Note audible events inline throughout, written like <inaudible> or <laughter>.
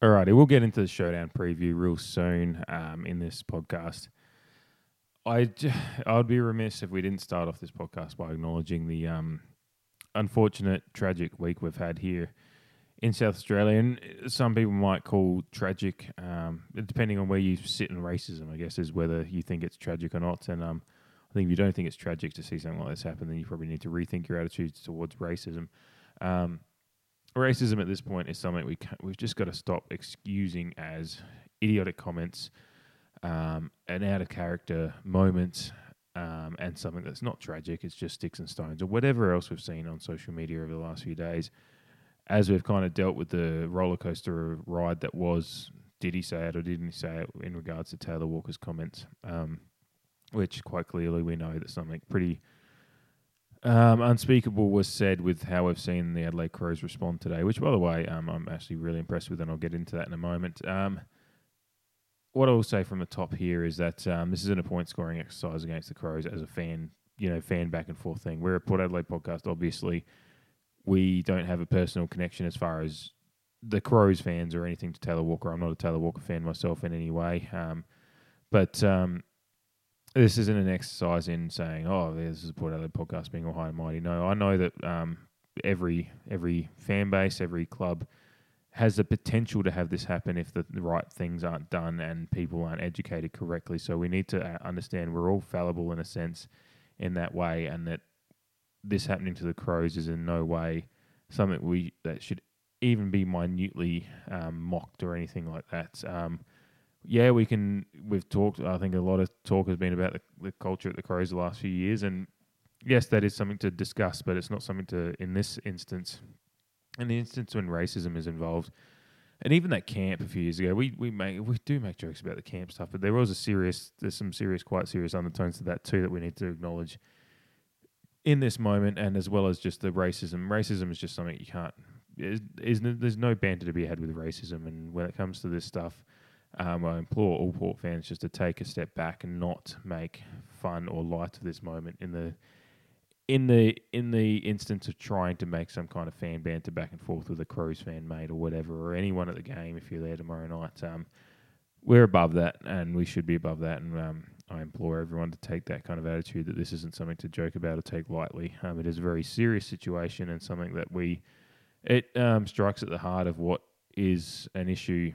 Alrighty, we'll get into the showdown preview real soon um, in this podcast. <sighs> I'd be remiss if we didn't start off this podcast by acknowledging the um, unfortunate, tragic week we've had here in South Australia, and some people might call tragic, um, depending on where you sit in racism. I guess is whether you think it's tragic or not. And um, I think if you don't think it's tragic to see something like this happen, then you probably need to rethink your attitudes towards racism. Um, racism at this point is something we we've just got to stop excusing as idiotic comments, um, an out of character moment, um, and something that's not tragic. It's just sticks and stones or whatever else we've seen on social media over the last few days. As we've kind of dealt with the roller coaster ride that was, did he say it or didn't he say it in regards to Taylor Walker's comments, um, which quite clearly we know that something pretty um, unspeakable was said with how we've seen the Adelaide Crows respond today, which, by the way, um, I'm actually really impressed with, and I'll get into that in a moment. Um, what I will say from the top here is that um, this isn't a point scoring exercise against the Crows as a fan, you know, fan back and forth thing. We're a Port Adelaide podcast, obviously. We don't have a personal connection as far as the Crows fans or anything to Taylor Walker. I'm not a Taylor Walker fan myself in any way. Um, but um, this isn't an exercise in saying, "Oh, this is a Port Adelaide podcast being all high and mighty." No, I know that um, every every fan base, every club has the potential to have this happen if the, right things aren't done and people aren't educated correctly. So we need to uh, understand we're all fallible in a sense in that way, and that this happening to the Crows is in no way something we that should even be minutely um, mocked or anything like that. Um, yeah, we can. We've talked. I think a lot of talk has been about the, the culture at the Crows the last few years, and yes, that is something to discuss. But it's not something to, in this instance, in the instance when racism is involved, and even that camp a few years ago, we we make we do make jokes about the camp stuff, but there was a serious, there's some serious, quite serious undertones to that too that we need to acknowledge in this moment, and as well as just the racism. Racism is just something you can't. Is, is there's no banter to be had with racism, and when it comes to this stuff um, I implore all Port fans just to take a step back and not make fun or light of this moment in the in the in the instance of trying to make some kind of fan banter back and forth with a Crows fan mate or whatever, or anyone at the game if you're there tomorrow night. Um, we're above that, and we should be above that. And um, I implore everyone to take that kind of attitude that this isn't something to joke about or take lightly. Um, it is a very serious situation and something that we it um, strikes at the heart of what is an issue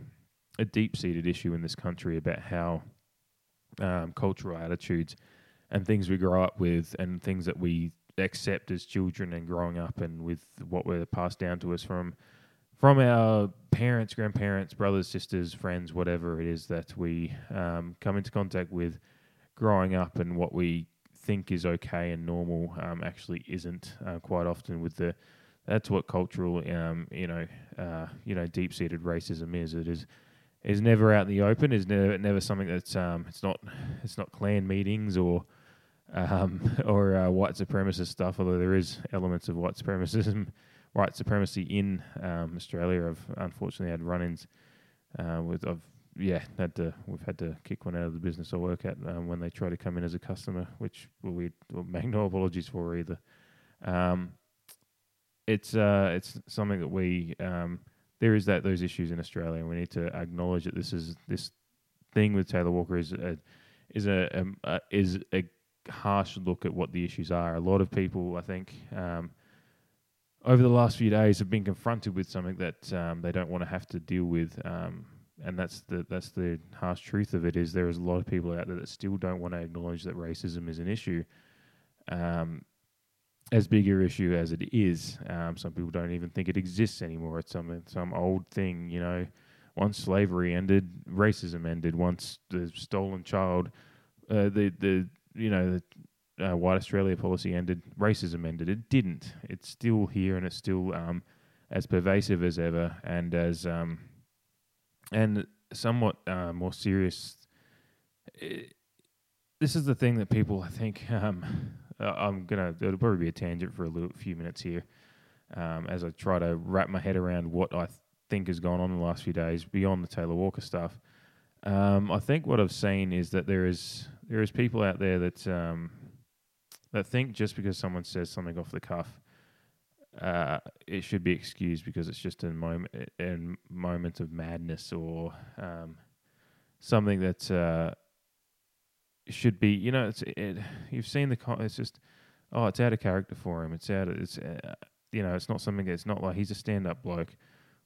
a deep seated issue in this country about how um, cultural attitudes and things we grow up with and things that we accept as children and growing up and with what were passed down to us from from our parents, grandparents, brothers, sisters, friends, whatever it is that we um, come into contact with growing up and what we think is okay and normal um, actually isn't uh, quite often with the that's what cultural um, you know uh, you know deep seated racism is. It is is never out in the open. Is never never something that's um, it's not it's not Klan meetings or um, <laughs> or uh, white supremacist stuff. Although there is elements of white supremacism, <laughs> white supremacy in um, Australia. I've unfortunately had run-ins uh, with I've yeah had to we've had to kick one out of the business I work at um, when they try to come in as a customer, which we will make no apologies for either. Um, it's uh, it's something that we um, there is that those issues in Australia, and we need to acknowledge that this is this thing with Taylor Walker is a, is a, um, uh, is a harsh look at what the issues are. A lot of people, I think, um, over the last few days have been confronted with something that um, they don't want to have to deal with, um, and that's the that's the harsh truth of it. Is there is a lot of people out there that still don't want to acknowledge that racism is an issue. Um, as big bigger issue as it is. Um, some people don't even think it exists anymore. It's some some old thing, you know. Once slavery ended, racism ended. Once the stolen child, uh, the the you know the uh, white Australia policy ended, racism ended. It didn't. It's still here and it's still um, as pervasive as ever and as um, and somewhat uh, more serious. It, this is the thing that people, I think, um, uh, I'm gonna it'll probably be a tangent for a little few minutes here, um, as I try to wrap my head around what I th- think has gone on in the last few days beyond the Taylor Walker stuff. Um, I think what I've seen is that there is there is people out there that um, that think just because someone says something off the cuff uh, it should be excused because it's just a moment, a moment of madness or um, something that uh, should be. You know, it's it, you've seen the. Con- it's just oh, it's out of character for him. It's out. Of, it's uh, you know, it's not something. It's not like he's a stand-up bloke.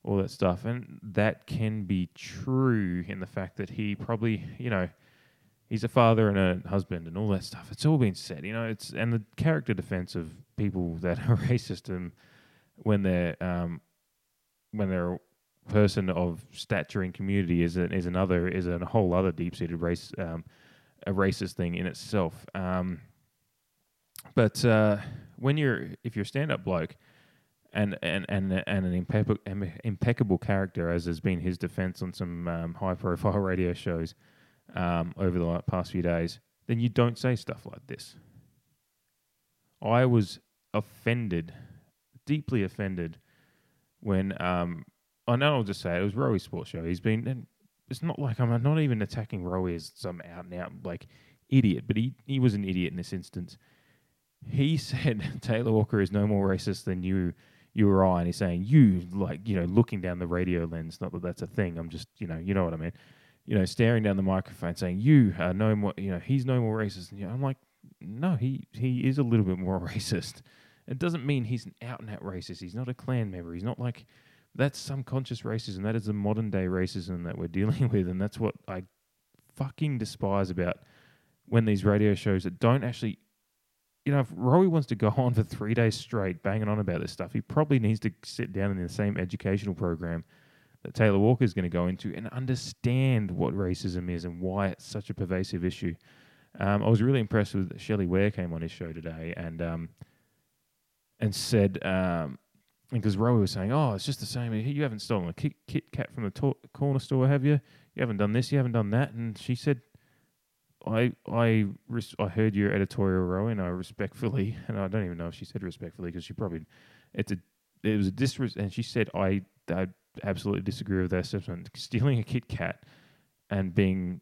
All that stuff, and that can be true in the fact that he probably, you know, he's a father and a husband and all that stuff. It's all been said, you know. It's and the character defense of people that are <laughs> racist and when they're um, when they're a person of stature in community is is another is a whole other deep seated race um, a racist thing in itself. Um, but uh, when you're if you're a stand up bloke and and and and an impeccable, impeccable character as has been his defense on some um, high profile <laughs> radio shows um, over the past few days, then you don't say stuff like this. I was offended, deeply offended, when um, I know I'll just say it, it was Rowie Sports Show. He's been, it's not like I'm not even attacking Rowie as some out and out like idiot, but he he was an idiot in this instance. He <laughs> said Taylor Walker is no more racist than you you or I, and he's saying you like you know looking down the radio lens. Not that that's a thing. I'm just you know you know what I mean you know, staring down the microphone saying, "You are no more, you know, he's no more racist." And I'm like, no, he he is a little bit more <laughs> racist. It doesn't mean he's an out and out racist. He's not a Klan member. He's not like that's subconscious racism. That is the modern day racism that we're <laughs> dealing with, and that's what I fucking despise about when these radio shows that don't actually. You know, if Rowie wants to go on for three days straight banging on about this stuff, he probably needs to sit down in the same educational program that Taylor Walker is going to go into and understand what racism is and why it's such a pervasive issue. Um, I was really impressed with Shelley Ware came on his show today and um, and said um, because Rowie was saying, "Oh, it's just the same. You haven't stolen a Kit, Kit Kat from the to- corner store, have you? You haven't done this. You haven't done that." And she said, "I I res- I heard your editorial, Rowie, and I respectfully, <laughs> and I don't even know if she said respectfully because she probably it's a it was a disres and she said I I absolutely disagree with that assessment. Stealing a Kit Kat and being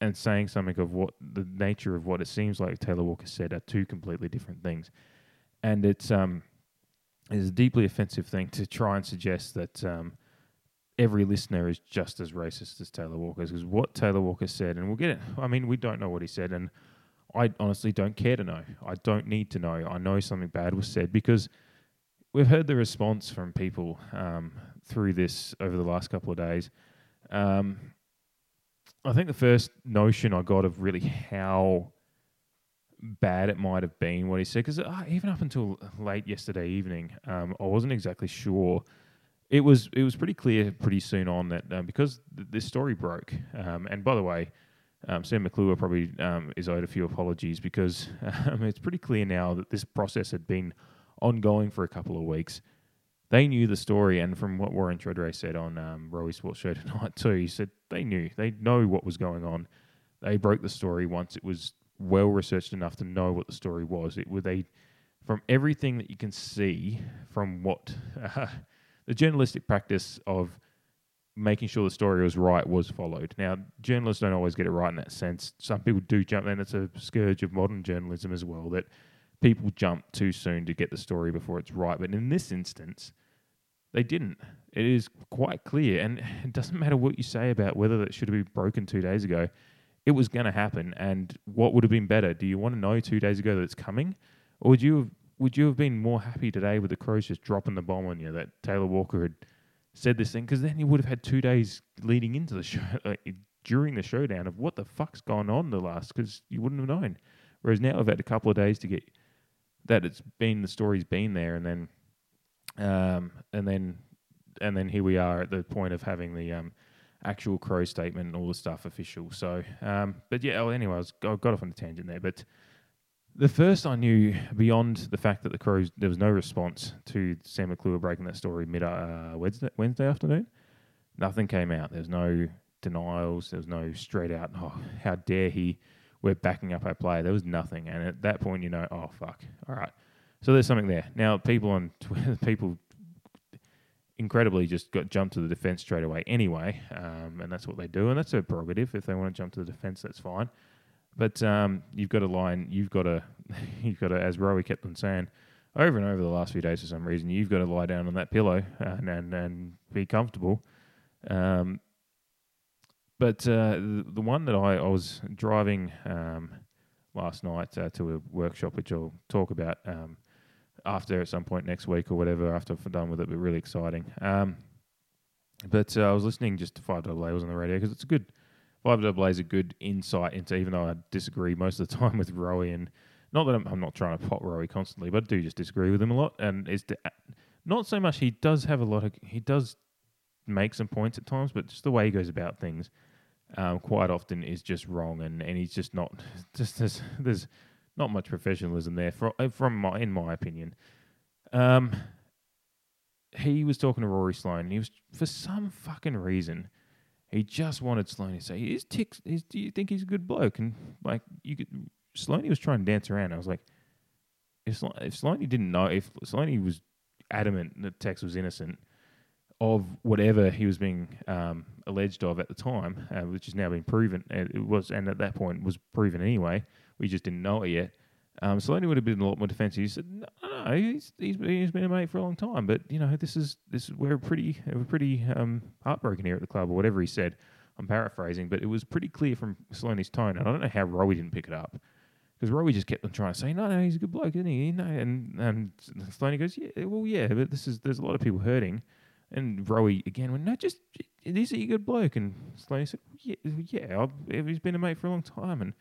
and saying something of what the nature of what it seems like Taylor Walker said are two completely different things, and it's um is a deeply offensive thing to try and suggest that um every listener is just as racist as Taylor Walker because what Taylor Walker said, and we'll get it. I mean, we don't know what he said, and I honestly don't care to know. I don't need to know. I know something bad was said because we've heard the response from people um, through this over the last couple of days. Um, I think the first notion I got of really how bad it might have been what he said, because uh, even up until late yesterday evening, um, I wasn't exactly sure. It was it was pretty clear pretty soon on that uh, because th- this story broke. Um, and by the way, um, Sam McClure probably um, is owed a few apologies because um, it's pretty clear now that this process had been ongoing for a couple of weeks. They knew the story, and from what Warren Tredrea said on um, Rowie Sports Show <laughs> tonight too, he said they knew, they know what was going on. They broke the story once it was well researched enough to know what the story was. It would they, from everything that you can see, from what uh, the journalistic practice of making sure the story was right was followed. Now, journalists don't always get it right in that sense. Some people do jump, and it's a scourge of modern journalism as well that people jump too soon to get the story before it's right. But in this instance, they didn't. It is quite clear, and it doesn't matter what you say about whether that should have been broken two days ago. It was going to happen, and what would have been better? Do you want to know two days ago that it's coming, or would you have, would you have been more happy today with the Crows just dropping the bomb on you that Taylor Walker had said this thing? Because then you would have had two days leading into the <laughs> show, like, during the showdown of what the fuck's gone on the last, because you wouldn't have known. Whereas now I've had a couple of days to get that it's been the story's been there, and then um, and then and then here we are at the point of having the um, actual crow statement and all the stuff official. So, um, but yeah. Well, anyway, I, was, I got off on a tangent there, but. The first I knew, beyond the fact that the Crows, there was no response to Sam McClure breaking that story mid uh, Wednesday, Wednesday afternoon. Nothing came out. There's no denials. There was no straight out, oh, how dare he we're backing up our player. There was nothing, and at that point, you know, oh fuck, all right. So there's something there. Now, people on Twitter, <laughs> people incredibly just got jumped to the defence straight away anyway, um, and that's what they do, and that's a prerogative. If they want to jump to the defence, that's fine. But um, you've got a line. You've got a. <laughs> You've got to, as Rowie kept on saying, over and over the last few days for some reason, you've got to lie down on that pillow and and, and be comfortable. Um, but uh, the, the one that I, I was driving um, last night uh, to a workshop, which I'll talk about um, after at some point next week or whatever, after I'm done with it, but really exciting. Um, but uh, I was listening just to Five Double A on the radio because it's a good Five Double A is a good insight into. Even though I disagree most of the <laughs> time with Rowie, and not that I'm, I'm not trying to pot Rowie constantly, but I do just disagree with him a lot. And it's not so much he does have a lot of he does make some points at times, but just the way he goes about things um, quite often is just wrong, and, and he's just not <laughs> just there's, there's not much professionalism there from from my in my opinion. Um, he was talking to Rory Sloane, and he was for some fucking reason he just wanted Sloane to say, "Is Tex? Is, do you think he's a good bloke?" And like you could, Sloane was trying to dance around. I was like, if Slo- if Sloane didn't know, if Sloane was adamant that Tex was innocent of whatever he was being um, alleged of at the time, uh, which has now been proven, it was, and at that point was proven anyway. We just didn't know it yet. Um, Sloane would have been a lot more defensive. He said, "No, no he's, he's been a mate for a long time, but you know this is this is we're pretty we're pretty um, heartbroken here at the club, or whatever he said. I'm paraphrasing, but it was pretty clear from Sloane's tone, and I don't know how Rowie didn't pick it up because Rowie just kept on trying to say, "No, no, he's a good bloke, isn't he?" Know, and and Sloane goes, "Yeah, well, yeah, but this is there's a lot of people hurting." And Rowie again went, no, just is he a good bloke? And Sloane said, yeah, yeah, I've, he's been a mate for a long time. And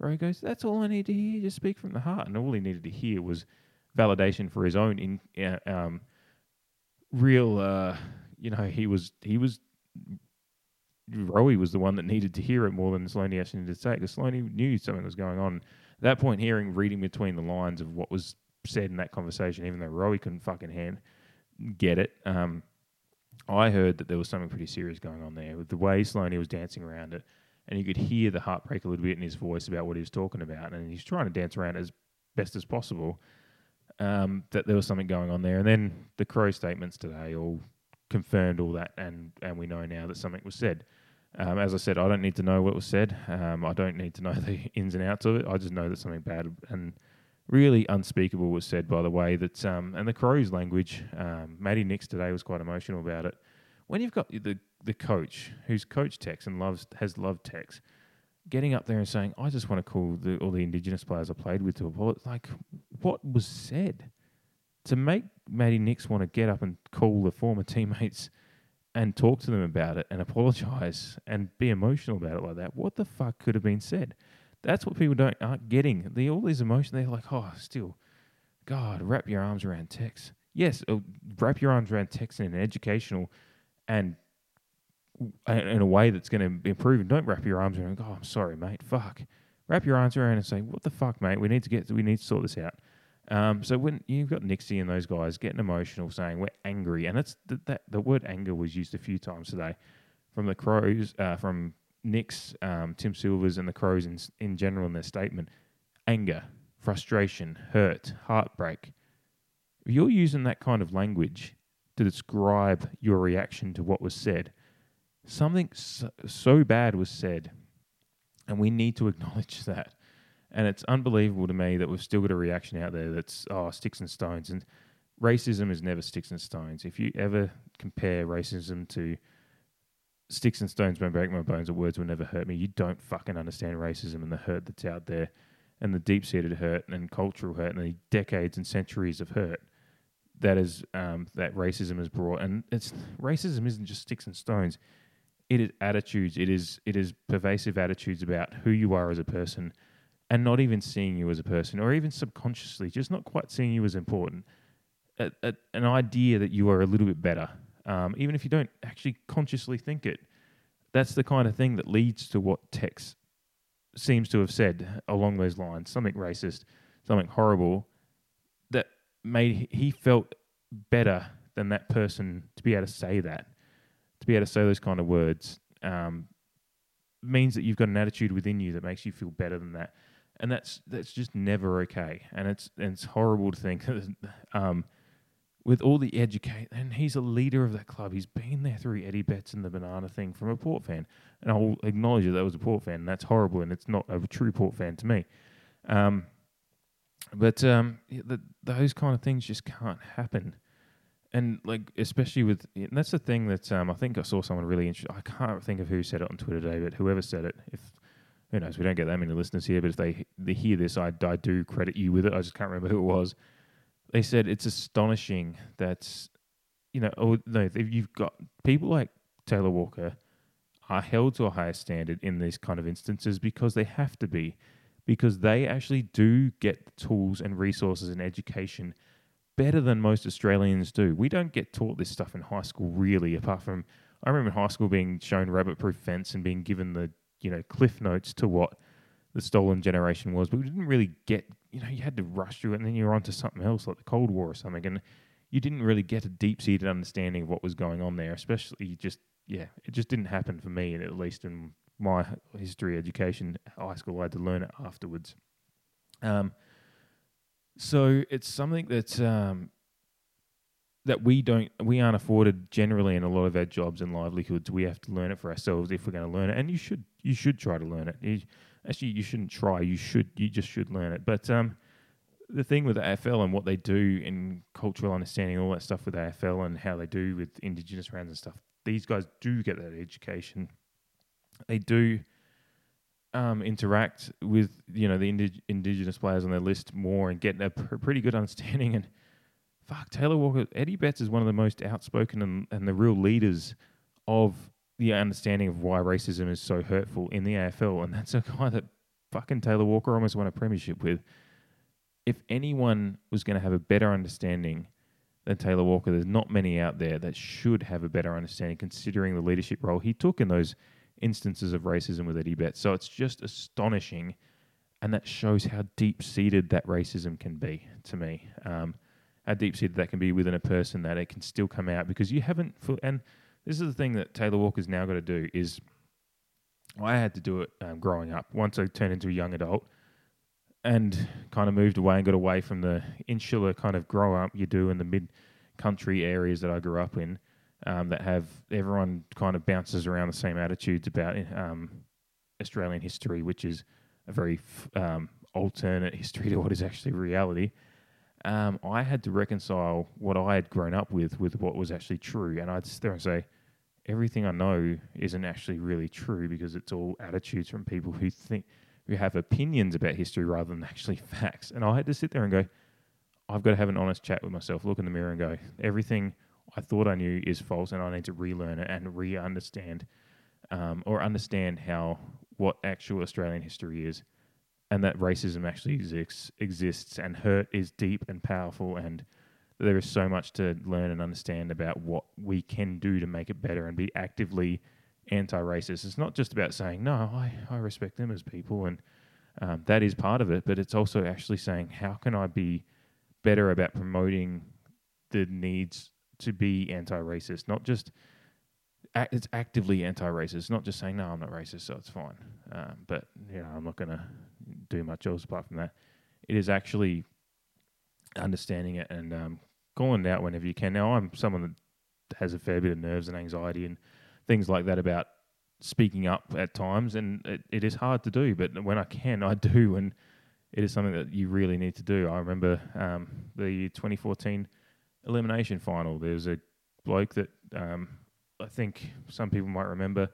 Rowie goes, that's all I need to hear. Just speak from the heart. And all he needed to hear was validation for his own in uh, um, real. Uh, you know, he was he was. Rowie was the one that needed to hear it more than Sloane actually needed to say because Sloane knew something was going on. At that point, hearing, reading between the lines of what was said in that conversation, even though Rowie couldn't fucking hand get it. Um, I heard that there was something pretty serious going on there with the way Sloane was dancing around it, and you could hear the heartbreak a little bit in his voice about what he was talking about, and he's trying to dance around as best as possible. Um, that there was something going on there, and then the Crow statements today all confirmed all that, and and we know now that something was said. Um, as I said, I don't need to know what was said. Um, I don't need to know <laughs> the ins and outs of it. I just know that something bad and really unspeakable was said by the way that um, and the Crows language. Um, Matty Nicks today was quite emotional about it. When you've got the the coach who's coached Tex and loves has loved Tex, getting up there and saying, "I just want to call the, all the Indigenous players I played with to apologize." Like, what was said to make Matty Nicks want to get up and call the former teammates and talk to them about it and apologize and be emotional about it like that? What the fuck could have been said? That's what people don't aren't getting. The all these emotions. They're like, oh, still, God, wrap your arms around Tex. Yes, uh, wrap your arms around Tex in an educational and in a way that's going to improve. Don't wrap your arms around. Oh, I'm sorry, mate. Fuck. Wrap your arms around and say, what the fuck, mate? We need to get. We need to sort this out. Um, so when you've got Nixie and those guys getting emotional, saying we're angry, and it's the, that the word anger was used a few times today from the Crows, uh, from Nicks, um, Tim Silvers, and the Crows in, in general in their statement anger, frustration, hurt, heartbreak. If you're using that kind of language to describe your reaction to what was said, something so, bad was said, and we need to <laughs> acknowledge that. And it's unbelievable to me that we've still got a reaction out there that's, oh, sticks and stones. And racism is never sticks and stones. If you ever compare racism to sticks and stones won't break my bones or words will never hurt me. You don't fucking understand racism and the hurt that's out there and the deep seated hurt and cultural hurt and the decades and centuries of hurt that is um, that racism has brought. And it's racism isn't just sticks and stones. It is attitudes. It is it is pervasive attitudes about who you are as a person, and not even seeing you as a person, or even subconsciously, just not quite seeing you as important. A, a, an idea that you are a little bit better, um, even if you don't actually consciously think it. That's the kind of thing that leads to what Tex seems to have said along those lines something racist, something horrible that made he felt better than that person to be able to say that, to be able to say those kind of words. Um, means that you've got an attitude within you that makes you feel better than that, and that's that's just never okay. And it's and it's horrible to think um, with all the educate, and he's a leader of that club. He's been there through Eddie Betts and the banana thing from a Port fan, and I'll acknowledge that that was a Port fan. And that's horrible, and it's not a true Port fan to me. Um, But um, the, those kind of things just can't happen. And like, especially with, and that's the thing that um, I think I saw someone really interesting. I can't think of who said it on Twitter today, but whoever said it, if who knows, we don't get that many listeners here, but if they they hear this, I, I do credit you with it. I just can't remember who it was. They said it's astonishing that, you know, oh no, you've got people like Taylor Walker are held to a higher standard in these kind of instances because they have to be, because they actually do get the tools and resources and education better than most Australians do. We don't get taught this stuff in high school, really, apart from I remember in high school being shown rabbit proof fence and being given the, you know, cliff notes to what the stolen generation was, but we didn't really get, you know, you had to rush through it and then you're on to something else like the Cold War or something. And you didn't really get a deep seated understanding of what was going on there, especially just, yeah, it just didn't happen for me, and at least in my history education, high school. I had to learn it afterwards. Um, so it's something that um, that we don't we aren't afforded generally in a lot of our jobs and livelihoods. We have to learn it for ourselves if we're going to learn it, and you should you should try to learn it. You, actually, you shouldn't try. You should you just should learn it. But um, the thing with the AFL and what they do in cultural understanding, all that stuff with AFL and how they do with Indigenous rounds and stuff, these guys do get that education. They do um, interact with you know the indig- indigenous players on their list more and get a pr- pretty good understanding. And fuck, Taylor Walker, Eddie Betts is one of the most outspoken and, and the real leaders of the understanding of why racism is so hurtful in the AFL, and that's a guy that fucking Taylor Walker almost won a premiership with. If anyone was going to have a better understanding than Taylor Walker, there's not many out there that should have a better understanding, considering the leadership role he took in those instances of racism with Eddie Betts. So it's just astonishing, and that shows how deep seated that racism can be to me. Um, how deep seated that can be within a person that it can still come out because you haven't. and this is the thing that Taylor Walker's now got to do is. I had to do it um, growing up. Once I turned into a young adult, and kind of moved away and got away from the insular kind of grow up you do in the mid country areas that I grew up in um, that have everyone kind of bounces around the same attitudes about um, Australian history, which is a very um, alternate history to what is actually reality. Um, I had to reconcile what I had grown up with with what was actually true, and I'd sit there and say, everything I know isn't actually really true because it's all attitudes from people who think who have opinions about history rather than actually <laughs> facts. And I had to sit there and go, I've got to have an honest chat with myself, look in the mirror and go, everything I thought I knew is false, and I need to relearn it and re-understand, um, or understand how what actual Australian history is, and that racism actually exists, exists, and hurt is deep and powerful, and there is so much to learn and understand about what we can do to make it better and be actively anti-racist. It's not just about saying no, I, I respect them as people, and um, that is part of it, but it's also actually saying how can I be better about promoting the needs to be anti-racist, not just it's actively anti-racist, not just saying no, I'm not racist, so it's fine. Um, but you know, I'm not going to do much else apart from that. It is actually understanding it and um, calling it out whenever you can. Now, I'm someone that has a fair bit of nerves and anxiety and things like that about speaking up at times, and it, it is hard to do. But when I can, I <laughs> do, and it is something that you really need to do. I remember um, the 2014 elimination final. There's a bloke that um, I think some people might remember.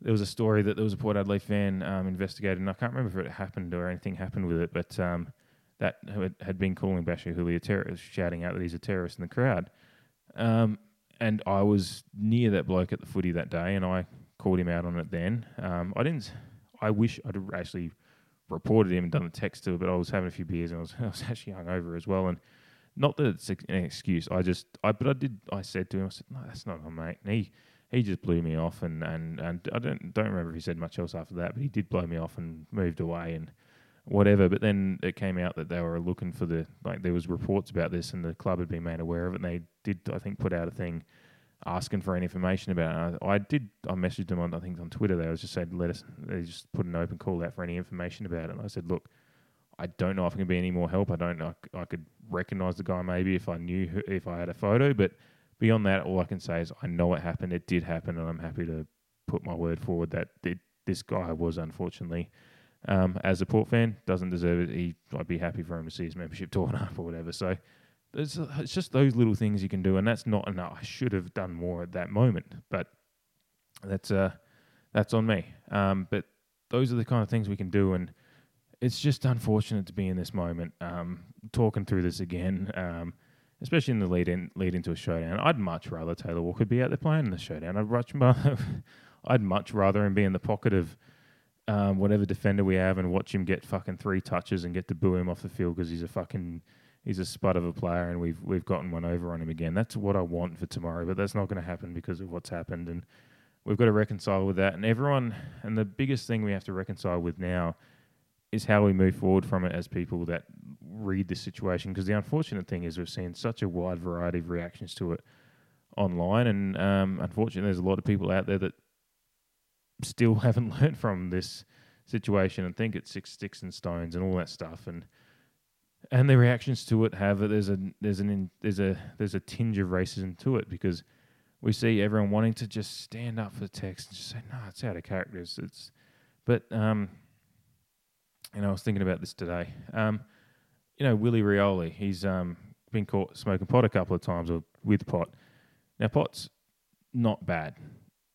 There was a story that there was a Port Adelaide fan um, investigated, and I can't remember if it happened or anything happened with it, but um, that had been calling Bachar Houli a terrorist, shouting out that he's a terrorist in the crowd. Um, and I was near that bloke at the footy that day, and I called him out on it then. Um, I didn't. I wish I'd actually reported him and done the text to it, but I was having a few beers and I was, <laughs> I was actually hungover as well, and not that it's an excuse. I just, I but I did. I said to him, I said, no, that's not on, mate. And he he just blew me off, and and and I don't don't remember if he said much else after that, but he did blow me off and moved away and whatever. But then it came out that they were looking for the like there was reports about this, and the club had been made aware of it. and They did, I think, put out a thing asking for any information about it. I, I did. I messaged them on I think on Twitter. They was just said let us. They just put an open call out for any information about it. And I said, look, I don't know if I can be any more help. I don't know. I could recognize the guy maybe if I knew who, if I had a photo, but beyond that, all I can say is I know it happened. It did happen, and I'm happy to put my word forward that it, this guy was unfortunately Um, as a Port fan, doesn't deserve it. He, I'd be happy for him to see his membership <laughs> torn up or whatever. So it's, it's just those little things you can do, and that's not enough. I should have done more at that moment, but that's uh, that's on me. Um, but those are the kind of things we can do, and it's just unfortunate to be in this moment, um, talking through this again, um, especially in the lead in lead into a showdown. I'd much rather Taylor Walker be out there playing in the showdown. I'd much, <laughs> I'd much rather him be in the pocket of um, whatever defender we have and watch him get fucking three touches and get to boo him off the field because he's a fucking he's a spud of a player and we've we've gotten one over on him again. That's what I want for tomorrow, but that's not going to happen because of what's happened and we've got to reconcile with that. And everyone and the biggest thing we have to reconcile with now is how we move forward from it as people that read the situation. Because the unfortunate thing is we've seen such a wide variety of reactions to it online, and um, unfortunately, there's a lot of people out there that still <laughs> haven't learned from this situation and think it's six sticks and stones and all that stuff and and the reactions to it have there's a there's an there's a there's a tinge of racism to it because we see everyone wanting to just stand up for the text and just say no it's out of character it's, it's but um know I was thinking about this today um you know Willie Rioli he's um been caught smoking pot a couple of times or with pot now pot's not bad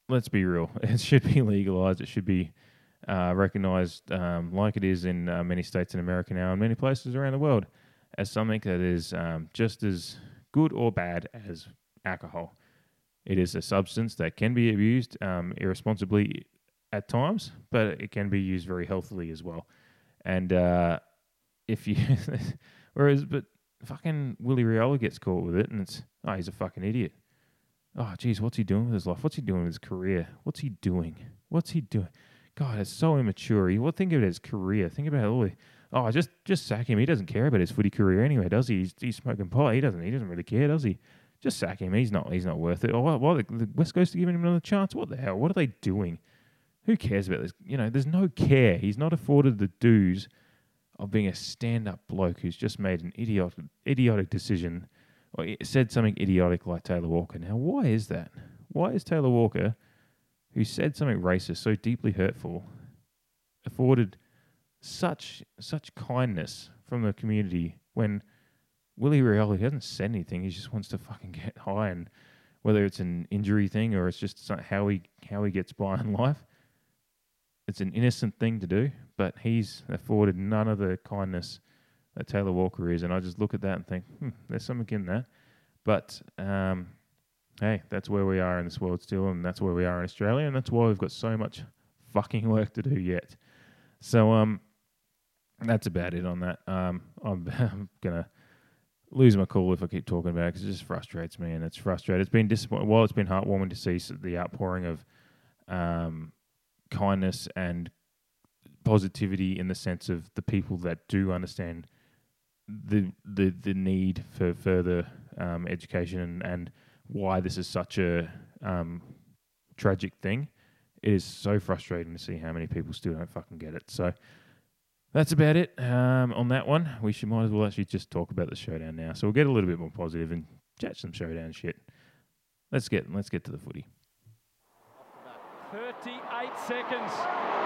let's be real. <laughs> It should be legalized. It should be uh, recognized um, like it is in uh, many states in America now and many places around the world as something that is um, just as good or bad as alcohol. It is a substance that can be abused um, irresponsibly at times, but it can be used very healthily as well. And uh, if you, <laughs> whereas, but fucking Willie Rioli gets caught with it, and it's oh, he's a fucking idiot oh, geez, what's he doing with his life? What's he doing with his career? What's he doing? What's he doing? God, it's so immature. You well, think of it as career. Think about all the, oh, just just sack him. He doesn't care about his footy career anyway, does he? He's, he's smoking pot. He doesn't. He doesn't really care, does he? Just sack him. He's not. He's not worth it. Or what? what the West Coast are giving him another chance. What the hell? What are they doing? Who cares about this? You know, there's no care. He's not afforded the dues of being a stand-up bloke who's just made an idiotic idiotic decision or said something idiotic like Taylor Walker. Now, why is that? Why is Taylor Walker, who said something racist, so deeply hurtful, afforded such such kindness from the community when Willie Rioli hasn't said anything? He just wants to fucking get high, and whether it's an injury thing or it's just how he how he gets by in <laughs> life, it's an innocent thing to do. But he's afforded none of the kindness that Taylor Walker is, and I just look at that and think, hmm, there's something in that. But um, hey, that's where we are in this world still, and that's where we are in Australia, and that's why we've got so much fucking work to do yet. So um, that's about it on that. Um, I'm, <laughs> I'm gonna lose my cool if I keep talking about it because it just frustrates me, and it's frustrating. It's been disappointing. While it's been heartwarming to see the outpouring of um, kindness and positivity in the sense of the people that do understand the the the need for further um, education and, why this is such a um, tragic thing. It is so frustrating to see how many people still don't fucking get it. So that's about it um, on that one. We should might as well actually just talk about the showdown now. So we'll get a little bit more positive and chat some showdown shit. Let's get let's get to the footy. 38 seconds,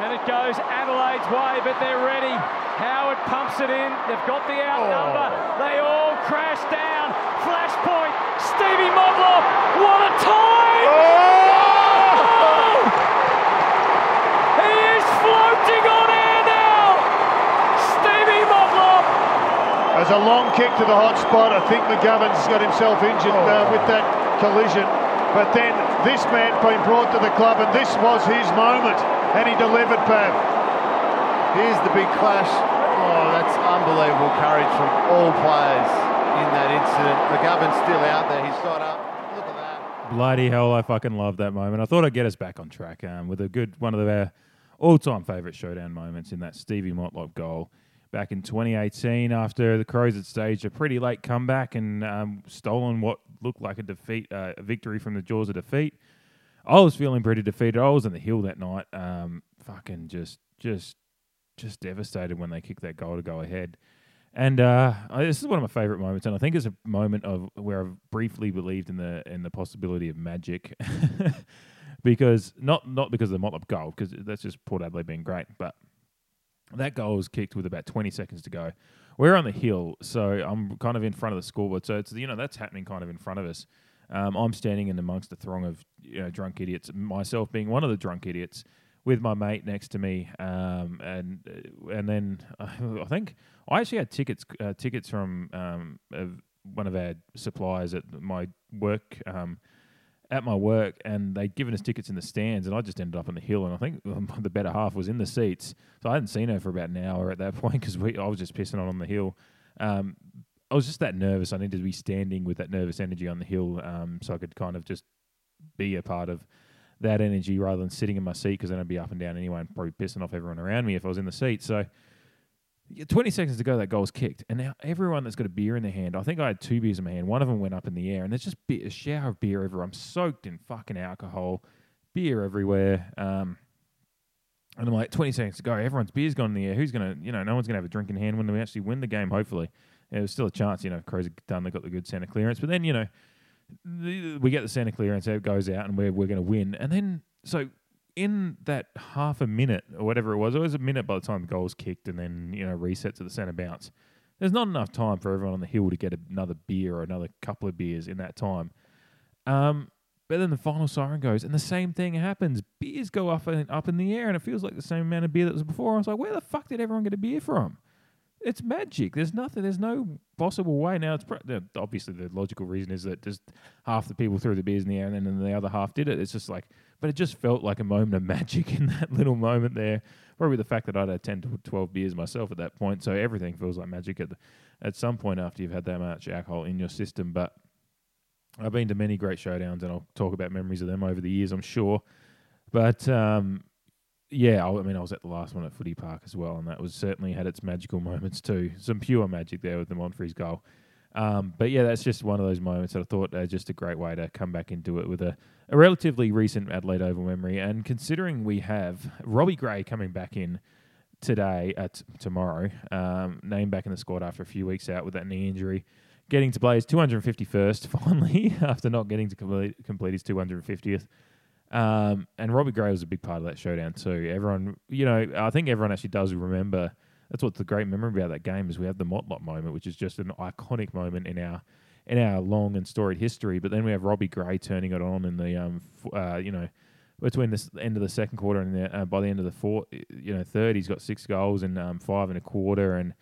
and it goes Adelaide's way, but they're ready. Howard pumps it in. They've got the outnumber. Oh. They all crash down. Flashpoint. Stevie Motlop. What a time! Oh! He is floating on air now. Stevie Motlop. As a long kick to the hot spot. I think McGovern's got himself injured uh, with that collision. But then this man's been brought to the club, and this was his moment, and he delivered, Pav. Here's the big clash. Oh, that's unbelievable courage from all players in that incident. McGovern's still out there. He's got up. Look at that. Bloody hell, I fucking love that moment. I thought I'd get us back on track um, with a good one of our all-time favourite showdown moments in that Stevie Motlop goal back in 2018 after the Crows had staged a pretty late comeback and um, stolen what looked like a defeat, uh, a victory from the jaws of defeat. I was feeling pretty defeated. I was in the hill that night, um, fucking just, just, just devastated when they kicked that goal to go ahead. And uh, this is one of my favourite moments, and I think it's a moment of where I've briefly believed in the in the possibility of magic, <laughs> because not not because of the Motlop goal, because that's just Port Adelaide being great, but That goal was kicked with about 20 seconds to go. We're on the hill, so I'm kind of in front of the scoreboard. So it's you know that's happening kind of in front of us. Um, I'm standing in amongst a throng of you know, drunk idiots, myself being one of the drunk idiots, with my mate next to me, um, and uh, and then uh, <laughs> I think I actually had tickets uh, tickets from um, one of our suppliers at my work. Um, at my work, and they'd given us tickets in the stands, and I just ended up on the hill, and I think <laughs> the better half was in the seats. So I hadn't seen her for about an hour at that <laughs> point because I was just pissing on on the hill. Um, I was just that nervous. I needed to be standing with that nervous energy on the hill, um, so I could kind of just be a part of that energy rather than sitting in my seat because then I'd be up and down anyway and probably pissing off everyone around me if I was in the seat. So 20 seconds to go, that goal was kicked. And now everyone that's got a beer in their hand, I think I had two beers in my hand. One of them went up in the air, and there's just a shower of beer everywhere. I'm soaked in fucking alcohol, beer everywhere. Um, and I'm like, 20 seconds to go. Everyone's beer's gone in the air. Who's going to, you know, no one's going to have a drink in hand when we actually win the game, hopefully. There's still a chance, you know, Crows have done, they got the good centre clearance. But then, you know, we get the centre clearance, it goes out, and we're, we're going to win. And then, so in that half a minute or whatever it was, it was a minute by the time the goal was kicked and then, you know, reset to the centre bounce. There's not enough time for everyone on the hill to get another beer or another couple of beers in that time. Um, but then the final siren goes, and the same thing happens. Beers go up and up in the air, and it feels like the same amount of beer that was before. I was like, where the fuck did everyone get a beer from? It's magic. There's nothing. There's no possible way. Now, it's obviously the logical reason is that just half the people threw the beers in the air, and then the other half did it. It's just like but it just felt like a moment of magic in that little moment there. Probably the fact that I'd had 10 to 12 beers myself at that point. So everything feels like magic at, the, at some point after you've had that much alcohol in your system. But I've been to many great showdowns and I'll talk about memories of them over the years, I'm sure. But um, yeah, I, I mean, I was at the last one at Footy Park as well, and that was certainly had its magical <laughs> moments too. Some pure magic there with the Monfries goal. Um, but yeah, that's just one of those moments that I thought uh, just a great way to come back and do it with a, a relatively recent Adelaide Oval memory. And considering we have Robbie Gray coming back in today, at tomorrow, um, named back in the squad after a few weeks out with that knee injury, getting to play his 251st <laughs> finally after not getting to complete, complete his 250th. Um, and Robbie Gray was a big part of that showdown too. Everyone, you know, I think everyone actually does remember that's what's the great memory about that game is we have the Motlop moment, which is just an iconic moment in our in our long and storied history. But then we have Robbie Gray turning it on in the um uh, you know between the end of the second quarter and the, uh, by the end of the fourth you know third he's got six goals and um, five and a quarter and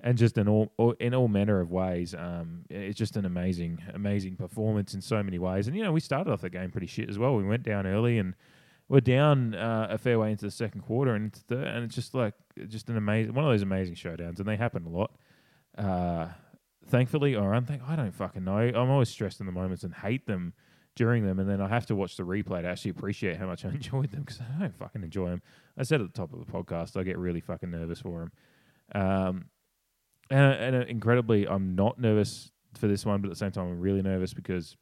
and just in all, all in all manner of ways um, it's just an amazing amazing performance in so many ways and you know we started off the game pretty shit as well we went down early and we're down uh, a fair way into the second quarter, and it's and it's just like just an amazing one of those amazing showdowns, and they happen a lot. Uh, thankfully, or unthank, I don't fucking know. I'm always stressed in the moments and hate them during them, and then I have to watch the replay to actually appreciate how much I <laughs> enjoyed them because I don't fucking enjoy them. I said at the top of the podcast, I get really fucking nervous for them. Um, and, and uh, incredibly, I'm not nervous for this one, but at the same time, I'm really nervous because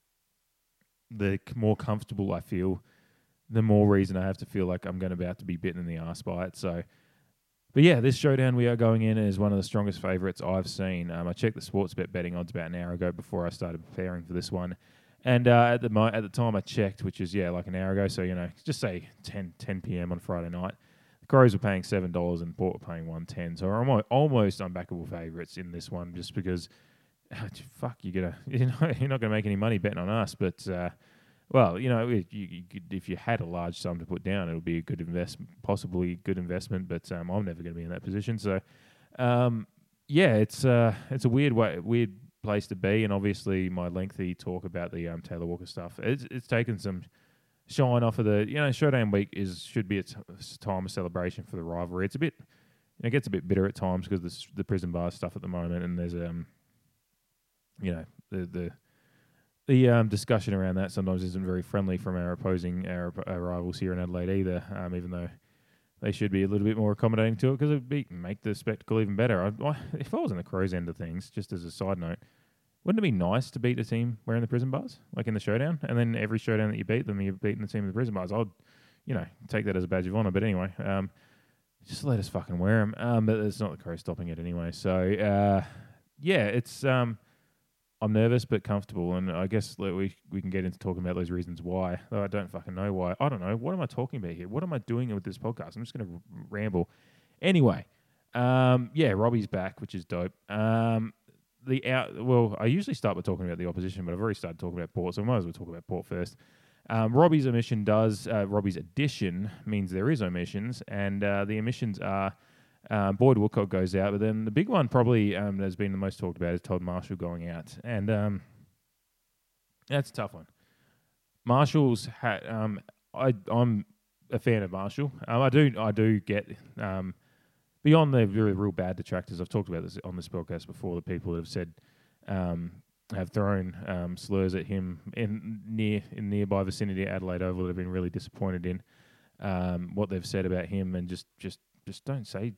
the more comfortable I feel the more reason I have to feel like I'm going to about to be bitten in the ass by it. So, but yeah, this showdown we are going in is one of the strongest favourites I've seen. Um, I checked the Sportsbet betting odds about an hour ago before I started preparing for this one, and uh, at the mo- at the time I checked, which is yeah like an hour ago, so you know just say 10, 10 p.m. on Friday night. The Crows were paying seven dollars and Port were paying one ten, so almost almost unbackable favourites in this one, just because. fuck, <laughs> you're gonna you know you're not gonna make any money betting on us, but. Uh, well, you know, if you, you if you had a large sum to put down, it would be a good investment, possibly good investment. But um, I'm never going to be in that position. So, um, yeah, it's uh, it's a weird way, weird place to be. And obviously, my lengthy talk about the um, Taylor Walker stuff, it's it's taken some shine off of the you know showdown week is should be a time of celebration for the rivalry. It's a bit it gets a bit bitter at times because the the prison bar stuff at the moment, and there's um you know the the the um, discussion around that sometimes isn't very friendly from our opposing our, our rivals here in Adelaide either. Um, even though they should be a little bit more accommodating to it because it would be, make the spectacle even better. I, I, if I was on the Crows end of things, just as a side note, wouldn't it be nice to beat a team wearing the prison bars, like in the showdown, and then every showdown that you beat them, you've beaten the team with the prison bars? I'd, you know, take that as a badge of honour. But anyway, um, just let us fucking wear them. Um, but it's not the Crows stopping it anyway. So uh, yeah, it's um, I'm nervous but comfortable, and I guess like, we we can get into talking about those reasons why. Though I don't fucking know why. I don't know. What am I talking about here? What am I doing with this podcast? I'm just going to r- ramble. Anyway, Um, yeah, Robbie's back, which is dope. Um, the out. Well, I usually start by talking about the opposition, but I've already started talking about Port, so I might as well talk about Port first. Um, Robbie's omission does. Uh, Robbie's addition means there is omissions, and uh, the omissions are. Uh, Boyd Woodcock goes out, but then the big one probably um, that has been the most talked about is Todd Marshall going out, and um, that's a tough one. Marshall's had. Um, I I'm a fan of Marshall. Um, I do I do get um, beyond the very real bad detractors. I've talked about this on this podcast before. The people that have said um, have thrown um, slurs at him in near in nearby vicinity of Adelaide Oval have been really disappointed in um, what they've said about him, and just just just don't say